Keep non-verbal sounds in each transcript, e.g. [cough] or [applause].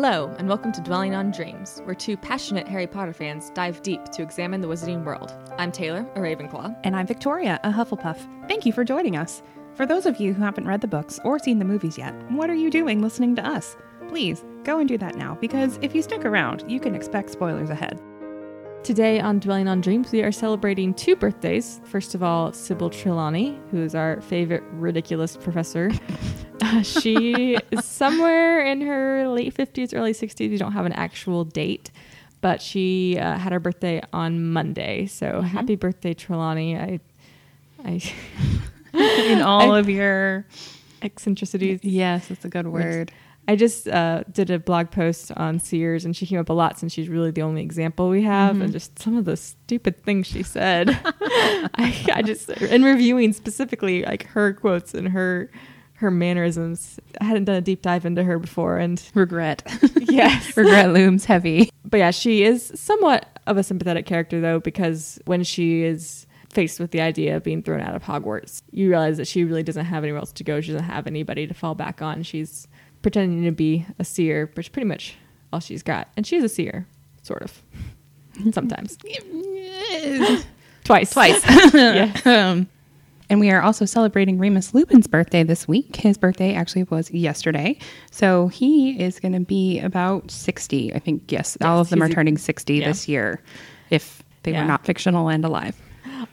Hello, and welcome to Dwelling on Dreams, where two passionate Harry Potter fans dive deep to examine the wizarding world. I'm Taylor, a Ravenclaw. And I'm Victoria, a Hufflepuff. Thank you for joining us. For those of you who haven't read the books or seen the movies yet, what are you doing listening to us? Please go and do that now, because if you stick around, you can expect spoilers ahead. Today on Dwelling on Dreams, we are celebrating two birthdays. First of all, Sybil Trelawney, who is our favorite ridiculous professor. [laughs] Uh, she is somewhere in her late 50s, early 60s. We don't have an actual date, but she uh, had her birthday on Monday. So happy birthday, Trelawney. I, I, [laughs] In all of your. eccentricities. Yes, that's a good word. I just uh, did a blog post on seers, and she came up a lot since she's really the only example we have, and just some of the stupid things she said. [laughs] I, I just in reviewing specifically like her quotes and her her mannerisms. I hadn't done a deep dive into her before, and Regret. [laughs] yes, [laughs] Regret looms heavy. but yeah, she is somewhat of a sympathetic character though, because when she is faced with the idea of being thrown out of Hogwarts, you realize that she really doesn't have anywhere else to go. She doesn't have anybody to fall back on. She's pretending to be a seer, which is pretty much all she's got. And she's a seer, sort of. [laughs] Sometimes. [laughs] Twice. Twice. [laughs] yeah. um, and we are also celebrating Remus Lupin's birthday this week. His birthday actually was yesterday. So he is going to be about 60. I think, yes, all of them are turning 60 yeah. this year if they Yeah. were not fictional and alive.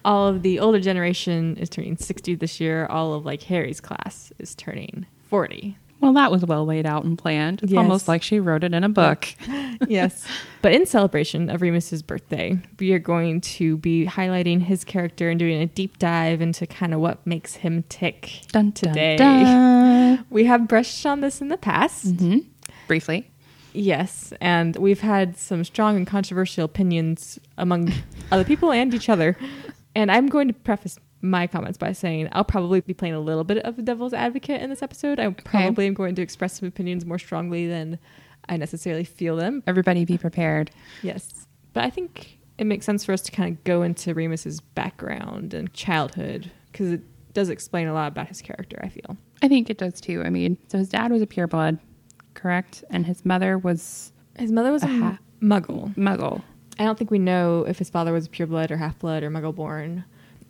All of the older generation is turning 60 this year. All of like Harry's class is turning 40. Well, that was well laid out and planned. It's Yes. almost like she wrote it in a book. [laughs] yes. But in celebration of Remus's birthday, we are going to be highlighting his character and doing a deep dive into kind of what makes him tick Dun, dun, today. dun. [laughs] We have brushed on this in the past. Mhm. Briefly. Yes, and we've had some strong and controversial opinions among other people and each other. And I'm going to preface my comments by saying I'll probably be playing a little bit of the devil's advocate in this episode. I probably am going to express some opinions more strongly than I necessarily feel them. Everybody be prepared. Yes. But I think it makes sense for us to kind of go into Remus's background and childhood because it does explain a lot about his character, I feel. I think it does too. I mean, so his dad was a pureblood, correct? And his mother was His mother was a, A ha- muggle. muggle. I don't think we know if his father was a pureblood or half blood or muggle born.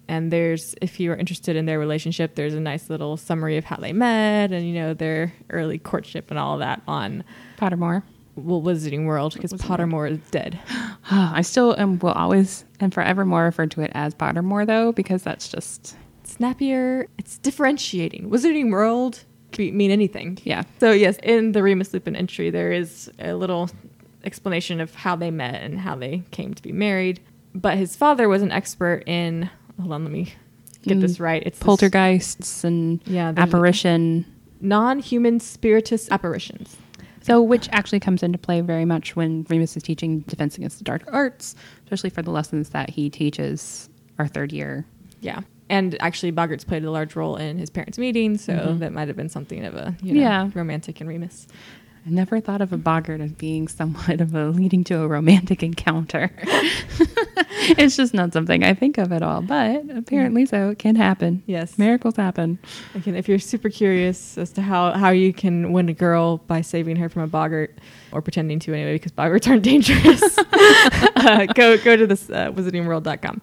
And there's, if you are interested in their relationship, there's a nice little summary of how they met and, you know, their early courtship and all of that on Pottermore. well, Wizarding World because Pottermore is dead. [sighs] I still am will always and forevermore refer to it as Pottermore though, because that's just Snappier, it's differentiating. Wizarding World could be- mean anything. yeah. So yes, in the Remus Lupin entry, there is a little explanation of how they met and how they came to be married. But his father was an expert in. Hold on, let me get In this right. It's this Poltergeists and Yeah, apparition. non-human spiritist apparitions. So, which actually comes into play very much when Remus is teaching Defense Against the Dark Arts, especially for the lessons that he teaches our third year. Yeah, and actually, Boggart's played a large role in his parents' meeting, so Mhm. that might have been something of a you know, Yeah. romantic in Remus. I never thought of a boggart as being somewhat of a leading to a romantic encounter. [laughs] it's just not something I think of at all, but apparently so. It can happen. Yes. Miracles happen. Again, if you're super curious as to how, how you can win a girl by saving her from a boggart, or pretending to anyway, because boggarts aren't dangerous, [laughs] uh, [laughs] go go to this uh, wizardingworld.com.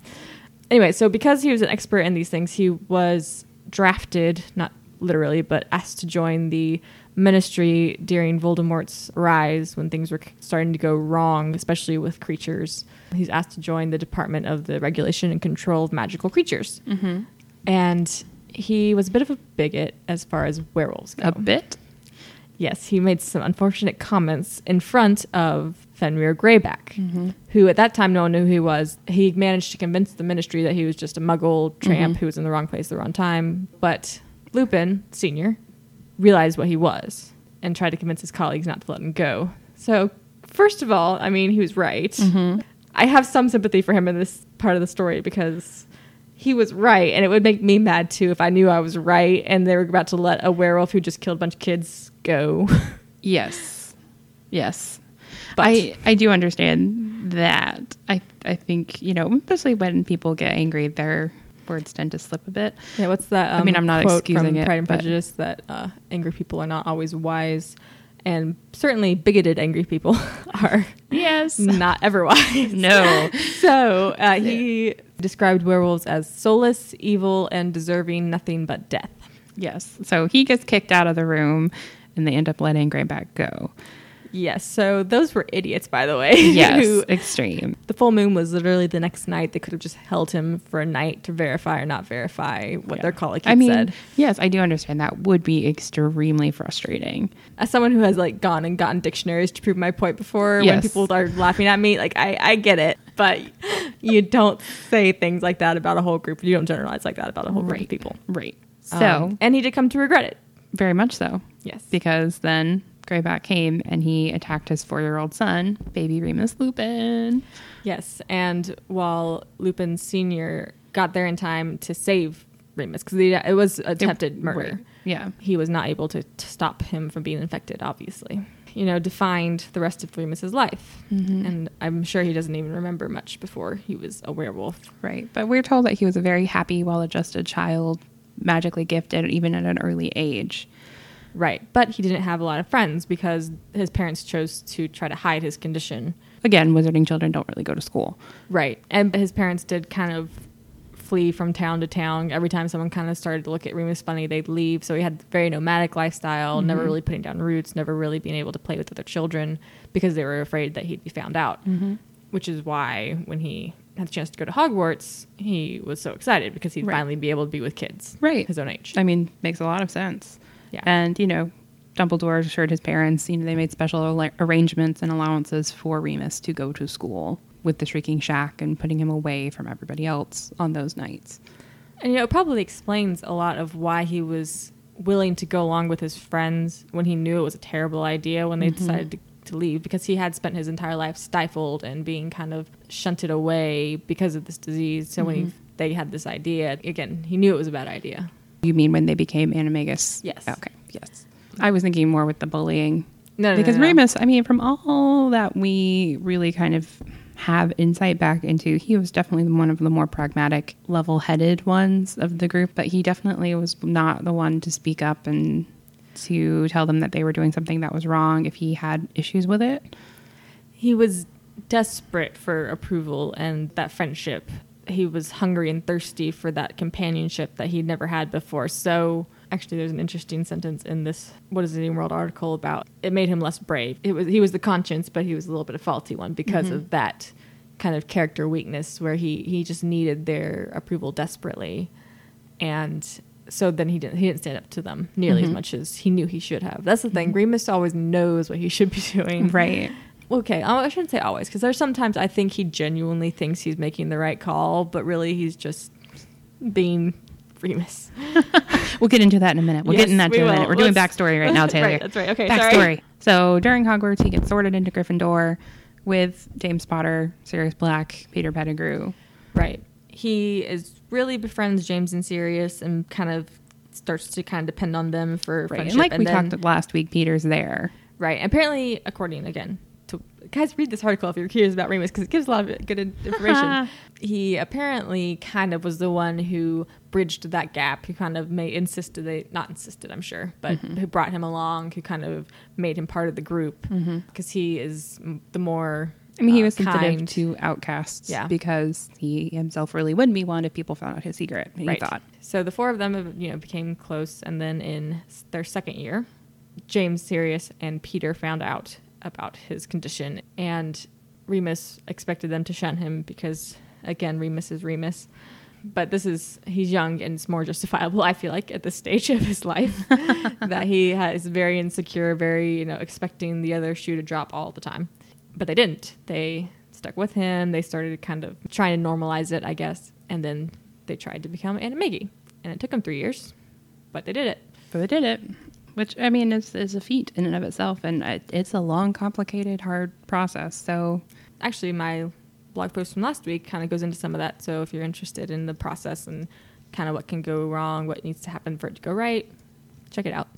Anyway, so because he was an expert in these things, he was drafted, not literally, but asked to join the ministry during Voldemort's rise when things were starting to go wrong, especially with creatures. He's asked to join the Department of the Regulation and Control of Magical Creatures Mm-hmm. and he was a bit of a bigot as far as werewolves go. A bit. Yes, he made some unfortunate comments in front of Fenrir Greyback, Mm-hmm. who at that time no one knew who he was. He managed to convince the ministry that he was just a muggle tramp Mhm. who was in the wrong place at the wrong time. But Lupin, senior, realized what he was and tried to convince his colleagues not to let him go. So, first of all, I mean, he was right. Mm-hmm. I have some sympathy for him in this part of the story because he was right, and it would make me mad too if I knew I was right and they were about to let a werewolf who just killed a bunch of kids go. Yes. Yes. But I, I do understand that. I I think, you know, especially when people get angry, their words tend to slip a bit. yeah, what's that? I mean, um, I'm not excusing it, Pride and Prejudice that uh, angry people are not always wise. And certainly bigoted angry people [laughs] are Yes. not ever wise. No. [laughs] So uh, he described werewolves as soulless, evil, and deserving nothing but death. Yes. So he gets kicked out of the room and they end up letting Greyback go. Yes, so those were idiots, by the way. [laughs] Yes. who- extreme. the full moon was literally the next night. They could have just held him for a night to verify or not verify what Yeah. their colleague I mean, said. yes, I do understand that would be extremely frustrating. As someone who has like gone and gotten dictionaries to prove my point before, when people are laughing at me, like I, I get it, but you don't say things like that about a whole group. You don't generalize like that about a whole group of people. Right. So, Um, and he did come to regret it. very much so. Yes. Because then Greyback came and he attacked his four year old son, baby Remus Lupin. Yes, and while Lupin Senior got there in time to save Remus, because it was attempted murder, Right. Yeah. he was not able to, to stop him from being infected. Obviously, you know, defined the rest of Remus's life, Mm-hmm. and I'm sure he doesn't even remember much before he was a werewolf. Right. But we're told that he was a very happy, well adjusted child, magically gifted, even at an early age. Right, but he didn't have a lot of friends because his parents chose to try to hide his condition. Again, wizarding children don't really go to school. Right. And his parents did kind of flee from town to town. Every time someone kind of started to look at Remus funny, they'd leave. So he had a very nomadic lifestyle, never mm-hmm. really putting down roots, never really being able to play with other children because they were afraid that he'd be found out. Mm-hmm. Which is why when he had the chance to go to Hogwarts, he was so excited because he'd Right. finally be able to be with kids Right. his own age. I mean, makes a lot of sense. Yeah. And, you know, Dumbledore assured his parents, you know, they made special ar- arrangements and allowances for Remus to go to school with the Shrieking Shack and putting him away from everybody else on those nights. And you know, it probably explains a lot of why he was willing to go along with his friends when he knew it was a terrible idea when they mm-hmm. decided to, to leave because he had spent his entire life stifled and being kind of shunted away because of this disease. So when he, mm-hmm. they had this idea, again, he knew it was a bad idea. You mean when they became animagus? Yes. Okay. Yes. I was thinking more with the bullying. No, no, because no, no. Remus, I mean, from all that we really kind of have insight back into, he was definitely one of the more pragmatic, level headed ones of the group, but he definitely was not the one to speak up and to tell them that they were doing something that was wrong if he had issues with it. he was desperate for approval and that friendship. He was hungry and thirsty for that companionship that he'd never had before. So, actually, there's an interesting sentence in this "What is the New World" article about. It made him less brave. It was he was the conscience, but he was a little bit of faulty one because mm-hmm. of that kind of character weakness where he he just needed their approval desperately, and so then he didn't he didn't stand up to them nearly as mm-hmm. much as he knew he should have. That's the thing. Mm-hmm. Remus always knows what he should be [laughs] doing. Right. Okay, I shouldn't say always because there's sometimes I think he genuinely thinks he's making the right call, but really he's just being Remus. [laughs] We'll get into that in a minute. We'll Yes, get in that in a minute. We're doing Let's- backstory right now, [laughs] Taylor. Right, that's right. Okay, backstory. sorry. So during Hogwarts, he gets sorted into Gryffindor with James Potter, Sirius Black, Peter Pettigrew. Right. He is really befriends James and Sirius and kind of starts to kind of depend on them for Right. friendship. And like we then- talked last week, Peter's there. Right. Apparently, according again guys, read this article if you're curious about Remus because it gives a lot of good [laughs] information. he apparently kind of was the one who bridged that gap. Who kind of made insisted they not insisted, I'm sure, but who brought him along. Who kind of made him part of the group because he is the more. I mean, he uh, was sensitive kind. to outcasts Yeah. because he himself really wouldn't be one if people found out his secret. He right. thought. So the four of them, you know, became close, and then in their second year, James, Sirius, and Peter found out about his condition, and Remus expected them to shun him because, again, Remus is Remus. But this is he's young and it's more justifiable. [laughs] I feel like at this stage of his life [laughs] that he is very insecure, very you know expecting the other shoe to drop all the time. But they didn't. They stuck with him. They started kind of trying to normalize it, I guess, and then they tried to become animagi, and it took them three years, but they did it. But they did it, which I mean is is a feat in and of itself, and it, it's a long, complicated, hard process. So Actually, my blog post from last week kind of goes into some of that. So if you're interested in the process and kind of what can go wrong, what needs to happen for it to go right, check it out.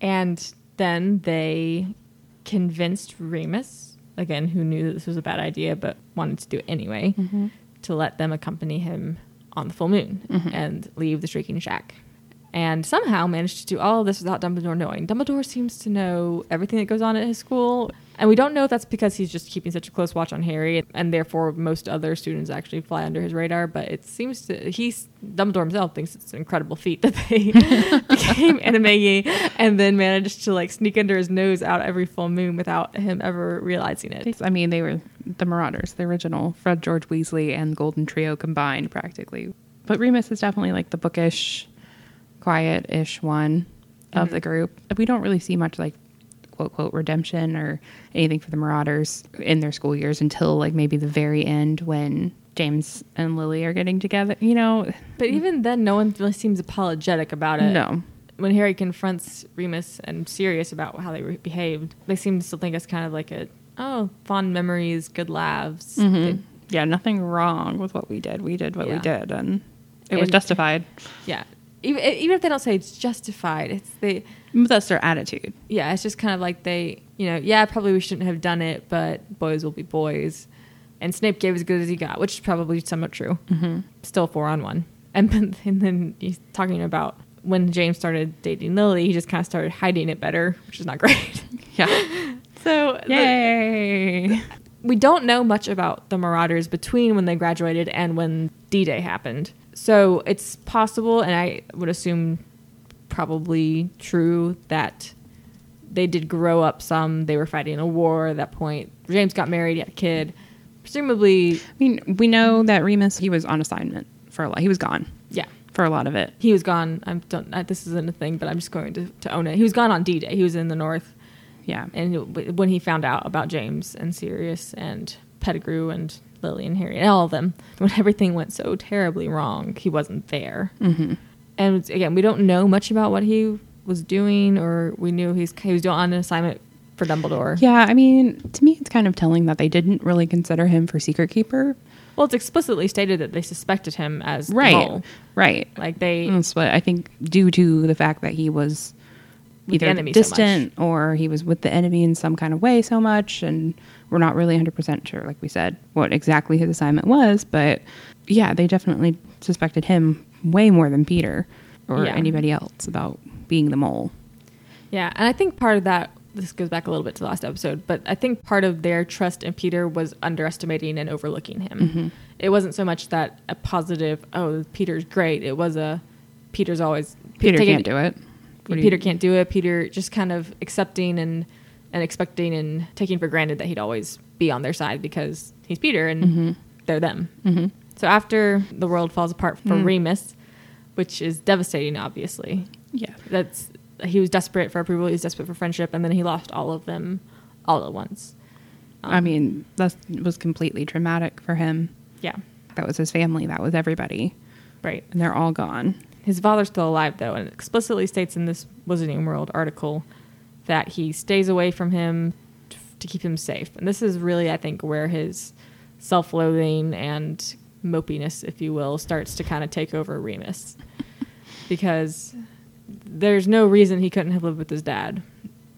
And then they convinced Remus, again, who knew that this was a bad idea but wanted to do it anyway, mm-hmm. to let them accompany him on the full moon mm-hmm. and leave the Shrieking Shack. And somehow managed to do all of this without Dumbledore knowing. Dumbledore seems to know everything that goes on at his school, and we don't know if that's because he's just keeping such a close watch on Harry, and therefore most other students actually fly under his radar. But it seems to he's Dumbledore himself thinks it's an incredible feat that they [laughs] became [laughs] Animagi and then managed to like sneak under his nose out every full moon without him ever realizing it. I mean, they were the Marauders, the original Fred, George Weasley, and Golden Trio combined, practically. But Remus is definitely like the bookish, quiet-ish one of Mm-hmm. the group. We don't really see much like quote quote redemption or anything for the Marauders in their school years until like maybe the very end when James and Lily are getting together. You know, But even then, no one really seems apologetic about it. no. when Harry confronts Remus and Sirius about how they re- behaved, they seem to still think it's kind of like a oh fond memories, good laughs. They- Yeah, nothing wrong with what we did. We did what we did, and it was justified. yeah, even even if they don't say it's justified, it's they. That's their attitude. Yeah, it's just kind of like they, you know, yeah, probably we shouldn't have done it, but boys will be boys. And Snape gave as good as he got, which is probably somewhat true. Mm-hmm. Still four on one. [laughs] And, then- and then he's talking about when James started dating Lily, he just kind of started hiding it better, which is not [laughs] great. Yeah. [laughs] So the- Yay. we don't know much about the Marauders between when they graduated and when D Day happened. So it's possible, and I would assume probably true, that they did grow up some. They were fighting a war at that point. James got married, he had a kid. Presumably, I mean, we know that Remus he was on assignment for a lot. He was gone yeah. for a lot of it. He was gone. I'm don't. I, this isn't a thing, but I'm just going to, to own it. He was gone on D Day. He was in the North, Yeah. and when he found out about James and Sirius and Pettigrew and Lily and Harry and all of them, when everything went so terribly wrong, he wasn't there. Mm-hmm. And again, we don't know much about what he was doing, or we knew he's he was doing on an assignment for Dumbledore. Yeah, I mean, to me, it's kind of telling that they didn't really consider him for secret keeper. Well, it's explicitly stated that they suspected him as the Right. Right. Like they, That's what I think due to the fact that he was either enemy so distant or he was with the enemy in some kind of way so much. And we're not really 100% sure, like we said, what exactly his assignment was. But yeah, they definitely suspected him way more than Peter or Yeah. anybody else about being the mole. Yeah, and I think part of that this goes back a little bit to the last episode, but I think part of their trust in Peter was underestimating and overlooking him. Mm-hmm. It wasn't so much that a positive, oh, Peter's great. It was a Peter's always Peter can't do it. What do Peter can't do it. Peter just kind of accepting and and expecting and taking for granted that he'd always be on their side because he's Peter and Mm-hmm. they're them. So after the world falls apart for Mm. Remus, which is devastating, obviously, Yeah. that's he was desperate for approval he was desperate for friendship and then he lost all of them all at once I mean, that was completely traumatic for him. yeah That was his family. That was everybody. right And they're all gone. his father's still alive though and it explicitly states in this wizarding world article that he stays away from him t- to keep him safe. And this is really i think where his self-loathing and mopiness if you will starts to kind of take over remus. [laughs] Because there's no reason he couldn't have lived with his dad.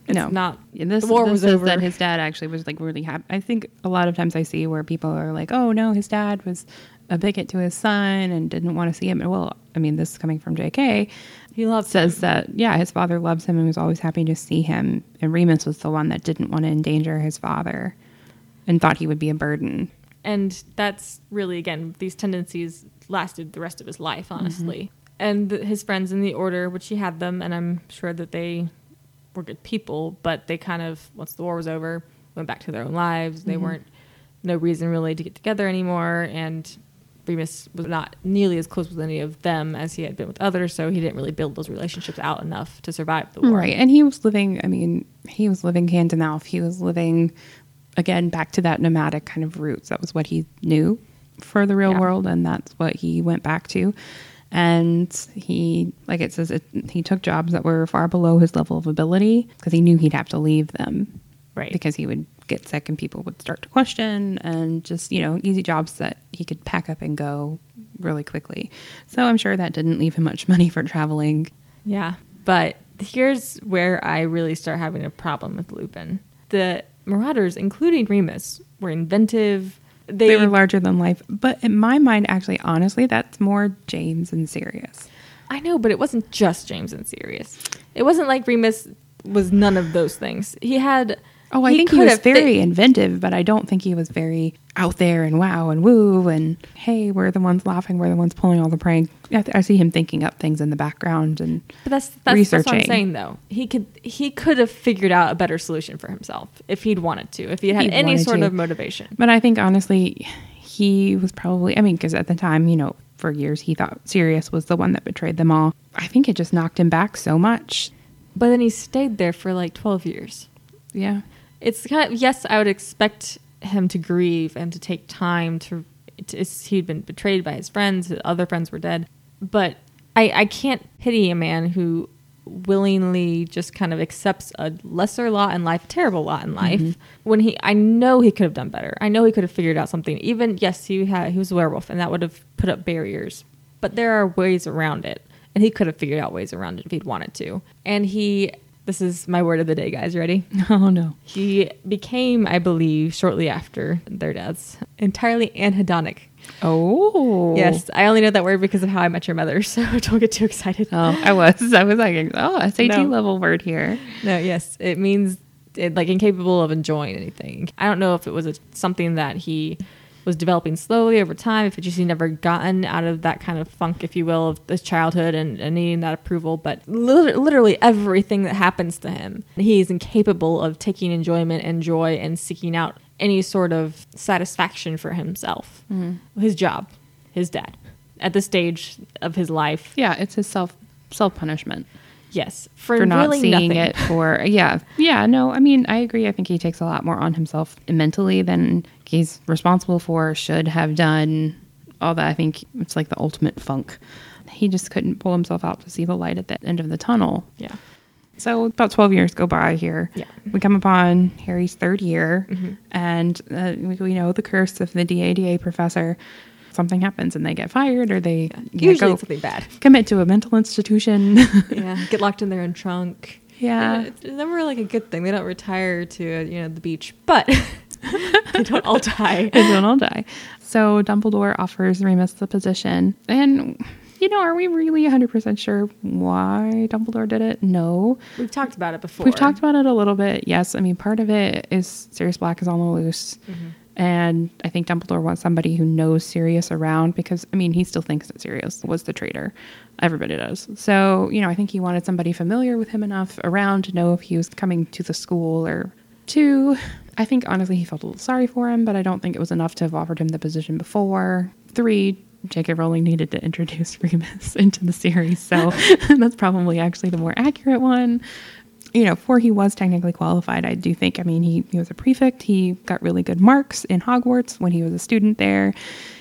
It's no, not Yeah, this, the war this was over. that his dad actually was like really happy. I think a lot of times I see where people are like, "Oh no, his dad was a bigot to his son and didn't want to see him." Well, I mean, this is coming from J.K. he loves says that yeah, his father loves him and was always happy to see him. And Remus was the one that didn't want to endanger his father and thought he would be a burden. and that's really again these tendencies lasted the rest of his life honestly mm-hmm. and th- his friends in the order which he had them and i'm sure that they were good people but they kind of once the war was over went back to their own lives they mm-hmm. weren't no reason really to get together anymore and Remus was not nearly as close with any of them as he had been with others, so he didn't really build those relationships out enough to survive the war. Right. And he was living, I mean, he was living hand to mouth. He was living, again, back to that nomadic kind of roots. That was what he knew for the real Yeah. world, and that's what he went back to. And he, like it says, it, he took jobs that were far below his level of ability because he knew he'd have to leave them. Right. Because he would get sick and people would start to question, and just, you know, easy jobs that he could pack up and go really quickly. So I'm sure that didn't leave him much [laughs] money for traveling. Yeah, but here's where I really start having a problem with Lupin. The Marauders, including Remus, were inventive. they, were larger than life. But in my mind, actually, honestly, that's more James and Sirius. I know, but it wasn't just James and Sirius. It wasn't like Remus was none of those things. He had. Oh, I think he was very fit- inventive, but I don't think he was very out there and wow and woo and hey, we're the ones laughing, we're the ones pulling all the prank. I, th- I see him thinking up things in the background and But that's that's, that's what I'm saying though. He could he could have figured out a better solution for himself if he'd wanted to. If he had He'd any sort to. of motivation. But I think honestly, he was probably, I mean, because at the time, you know, for years he thought Sirius was the one that betrayed them all. I think it just knocked him back so much. But then he stayed there for like 12 years. Yeah. It's kind of yes, I would expect him to grieve and to take time to. to he'd been betrayed by his friends. His other friends were dead, but I I can't pity a man who willingly just kind of accepts a lesser lot in life, a terrible lot in life. Mm-hmm. When he, I know he could have done better. I know he could have figured out something. Even yes, he had he was a werewolf, and that would have put up barriers. But there are ways around it, and he could have figured out ways around it if he'd wanted to. And he, this is my word of the day, guys. Ready? [laughs] Oh, no. He became, I believe, shortly after their deaths, entirely anhedonic. Oh. Yes, I only know that word because of how I met your mother, [laughs] so don't get too excited. Oh, I was. I was like, oh, SAT No. level word here. No, yes, it means it, like incapable of enjoying anything. I don't know if it was a, something that he was developing slowly over time, if it just he never gotten out of that kind of funk, if you will, of his childhood and, and needing that approval. But lit- literally everything that happens to him, he is incapable of taking enjoyment and joy and seeking out any sort of satisfaction for himself. Mm-hmm. His job, his dad, at this stage of his life, Yeah, it's his self self punishment yes, for, for not really seeing nothing. it for yeah yeah no i mean i agree i think he takes a lot more on himself mentally than he's responsible for should have done all that i think it's like the ultimate funk he just couldn't pull himself out to see the light at the end of the tunnel Yeah. so about 12 years go by here Yeah. we come upon harry's third year Mhm. and uh, we, we know the curse of the dada professor something happens and they get fired or they know, Usually go something bad. commit to a mental institution [laughs] yeah, get locked in their own trunk. yeah it's never like a good thing. They don't retire to you know the beach, but [laughs] [laughs] they don't all die. [laughs] they don't all die. So Dumbledore offers Remus the position. And, you know, are we really 100% sure why Dumbledore did it? No. We've talked about it before. We've talked about it a little bit. Yes. I mean, part of it is Sirius Black is on the loose. Mm-hmm. And I think Dumbledore wants somebody who knows Sirius around because, I mean, he still thinks that Sirius was the traitor. Everybody does. So, you know, I think he wanted somebody familiar with him enough around to know if he was coming to the school or two. I think honestly he felt a little sorry for him, but I don't think it was enough to have offered him the position before. Three, J.K. Rowling needed to introduce [laughs] Remus into the series, so [laughs] that's probably actually the more accurate one you know, for he was technically qualified, I do think, I mean, he, he was a prefect. He got really good marks in Hogwarts when he was a student there.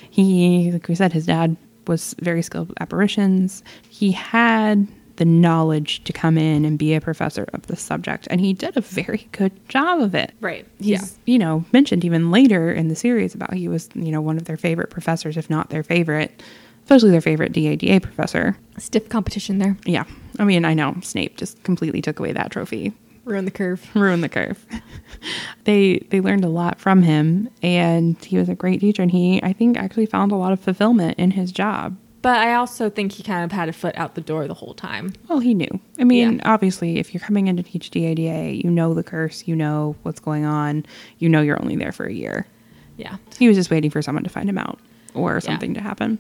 He, like we said, his dad was very skilled with apparitions. He had the knowledge to come in and be a professor of the subject, and he did a very good job of it. Right. He's, you know, mentioned even later in the series about he was, you know, one of their favorite professors, if not their favorite, especially their favorite DADA professor. Stiff competition there. Yeah. I mean, I know Snape just completely took away that trophy. Ruin the curve. Ruined the curve. [laughs] [laughs] they they learned a lot from him and he was a great teacher and he I think actually found a lot of fulfillment in his job. But I also think he kind of had a foot out the door the whole time. Well, he knew. I mean, Yeah. obviously, if you're coming in to teach DADA, you know the curse, you know what's going on, you know you're only there for a year. Yeah. He was just waiting for someone to find him out or something to happen.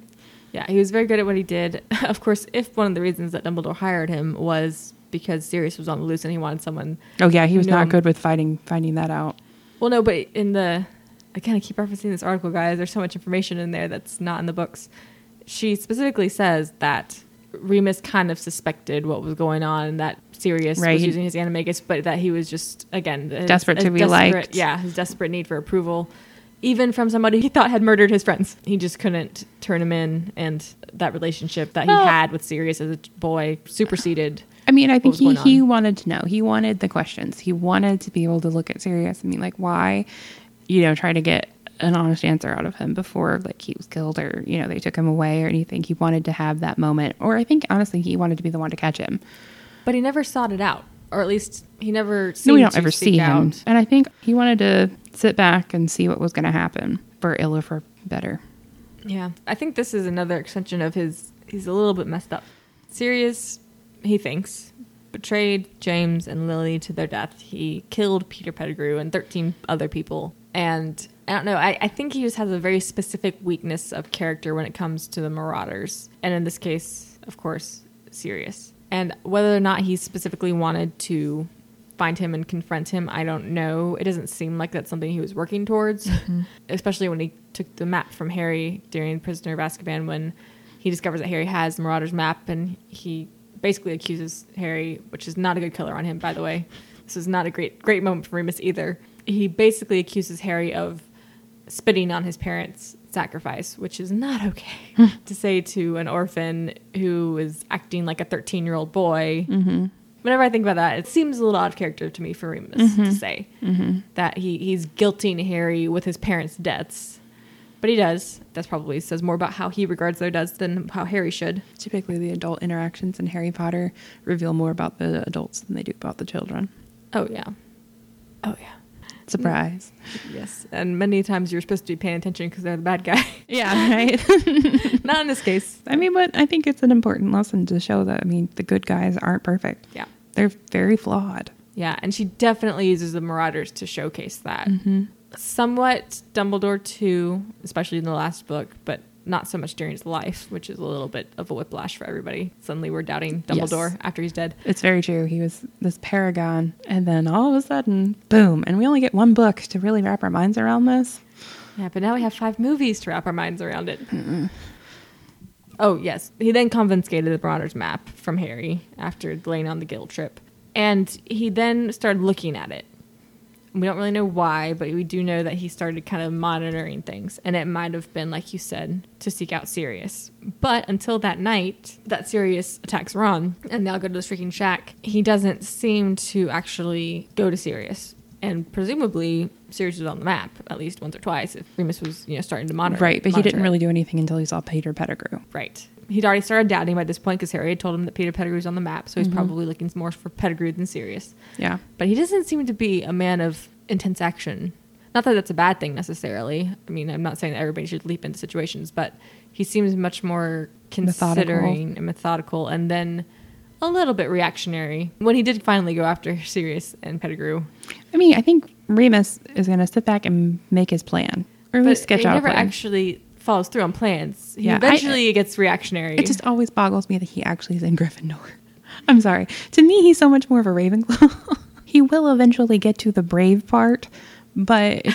Yeah, he was very good at what he did. [laughs] Of course, if one of the reasons that Dumbledore hired him was because Sirius was on the loose and he wanted someone. Oh yeah, he was No. not good with fighting finding that out. Well, no, but in the. Again, I keep referencing this article, guys. There's so much information in there that's not in the books. She specifically says that Remus kind of suspected what was going on and that Sirius Right. was using his animagus, but that he was just, again, a- Desperate to be liked. Yeah, his desperate need for approval. Even from somebody he thought had murdered his friends. He just couldn't turn him in, and that relationship that he Well- had with Sirius as a boy superseded. I mean, I think he, he wanted to know. He wanted the questions. He wanted to be able to look at Sirius. I mean, like, why, you know, try to get an honest answer out of him before, like, he was killed or, you know, they took him away or anything. He wanted to have that moment. Or I think, honestly, he wanted to be the one to catch him. But he never sought it out, or at least he never seemed No, we don't to ever see him. out. And I think he wanted to sit back and see what was going to happen for ill or for better. Yeah, I think this is another extension of his. He's a little bit messed up. Sirius, he thinks, betrayed James and Lily to their death. He killed Peter Pettigrew and 13 other people. And I don't know, I, I think he just has a very specific weakness of character when it comes to the Marauders. And in this case, of course, Sirius. And whether or not he specifically wanted to find him and confront him, I don't know. It doesn't seem like that's something he was working towards, mm-hmm. [laughs] especially when he took the map from Harry during Prisoner of Azkaban when he discovers that Harry has the Marauders map and he basically accuses Harry, which is not a good color on him, by the way. This is not a great great moment for Remus either. He basically accuses Harry of spitting on his parents' sacrifice, which is not okay [laughs] hmm. to say to an orphan who is acting like a 13 year old boy. Mm-hmm. Whenever I think about that, it seems a little out of character to me for Remus to mm-hmm. say mm-hmm. that he, he's guilting Harry with his parents' deaths. But he does. That's probably says more about how he regards their deaths than how Harry should. Typically, the adult interactions in Harry Potter reveal more about the adults than they do about the children. Oh, yeah. Oh, yeah. Surprise. Yes. And many times you're supposed to be paying attention because they're the bad guy. [laughs] Yeah, [laughs] right. [laughs] not in this case. I mean, but I think it's an important lesson to show that, I mean, the good guys aren't perfect. Yeah. They're very flawed. Yeah, and she definitely uses the Marauders to showcase that. Mm-hmm. Somewhat Dumbledore too, especially in the last book, but not so much during his life, which is a little bit of a whiplash for everybody. Suddenly we're doubting Yes. Dumbledore after he's dead. It's very true. He was this paragon, and then all of a sudden, boom. And we only get one book to really wrap our minds around this. Yeah, but now we have five movies to wrap our minds around it. Oh, yes. He then confiscated the Marauders map from Harry after laying on the guild trip. And he then started looking at it. We don't really know why, but we do know that he started kind of monitoring things. And it might have been, like you said, to seek out Sirius. But until that night that Sirius attacks Ron and they all go to the Shrieking Shack, he doesn't seem to actually go to Sirius. And presumably, Sirius was on the map at least once or twice if Remus was, you know, starting to monitor. Right, but he didn't it. really do anything until he saw Peter Pettigrew. Right. He'd already started doubting by this point because Harry had told him that Peter Pettigrew was on the map, so he's mm-hmm. probably looking more for Pettigrew than Sirius. Yeah. But he doesn't seem to be a man of intense action. Not that that's a bad thing necessarily. I mean, I'm not saying that everybody should leap into situations, but he seems much more Methodical. and methodical and then a little bit reactionary when he did finally go after [laughs] Sirius and Pettigrew. I mean, I think Remus is going to sit back and make his plan, or at least sketch he out a never plan. actually follows through on plans. He Yeah, I- eventually gets reactionary. It just always boggles me that he actually is in Gryffindor. [laughs] I'm sorry. To me, he's so much more of a Ravenclaw. [laughs] he will eventually get to the brave part, but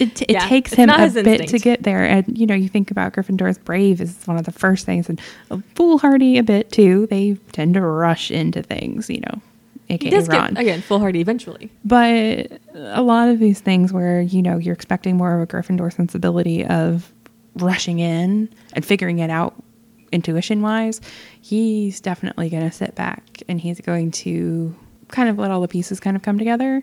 it, just, it, it Yeah, takes him a bit to get there. And you know, you think about Gryffindor's brave is one of the first things, and foolhardy a bit too. They tend to rush into things, you know, he does Ron. get, again, foolhardy eventually. But a lot of these things where, you know, you're expecting more of a Gryffindor sensibility of rushing in and figuring it out intuition wise, he's definitely going to sit back and he's going to kind of let all the pieces kind of come together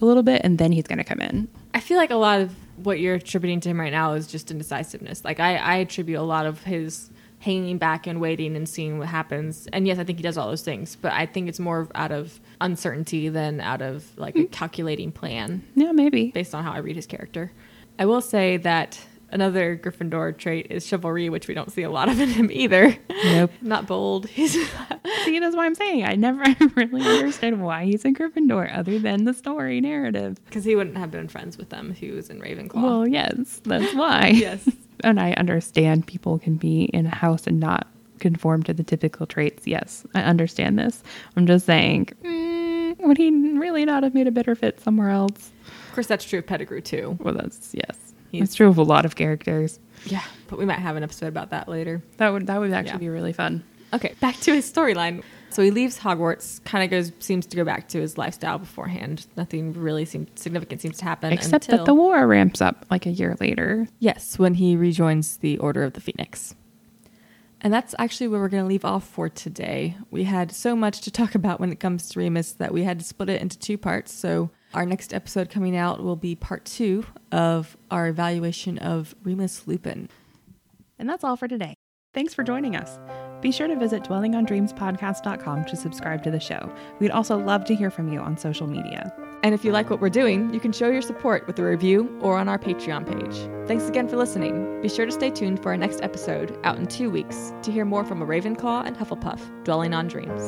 a little bit and then he's going to come in. I feel like a lot of what you're attributing to him right now is just indecisiveness. Like I, I attribute a lot of his hanging back and waiting and seeing what happens. And yes, I think he does all those things, but I think it's more out of uncertainty than out of like a hmm. calculating plan Yeah, maybe. based on how I read his character. I will say that another Gryffindor trait is chivalry, which we don't see a lot of in him either. Nope. [laughs] Not bold. He's [laughs] See, that's why I'm saying I never [laughs] really understood why he's a Gryffindor other than the story narrative. because he wouldn't have been friends with them if he was in Ravenclaw. Well, yes, that's why. yes. and I understand people can be in a house and not conform to the typical traits. Yes, I understand this. I'm just saying, mm, would he really not have made a better fit somewhere else? Of course, that's true of Pettigrew too. Well, that's yes. He's- it's true of a lot of characters. Yeah, but we might have an episode about that later. That would that would actually Yeah. be really fun. Okay, back to his storyline. So he leaves Hogwarts, kind of goes, seems to go back to his lifestyle beforehand. Nothing really seems significant seems to happen. Except until, that the war ramps up like a year later. Yes, when he rejoins the Order of the Phoenix. And that's actually where we're going to leave off for today. We had so much to talk about when it comes to Remus that we had to split it into two parts. So our next episode coming out will be part two of our evaluation of Remus Lupin. And that's all for today. Thanks for joining us. Be sure to visit dwellingondreamspodcast.com to subscribe to the show. We'd also love to hear from you on social media. And if you like what we're doing, you can show your support with a review or on our Patreon page. Thanks again for listening. Be sure to stay tuned for our next episode, out in two weeks, to hear more from a Ravenclaw and Hufflepuff, dwelling on dreams.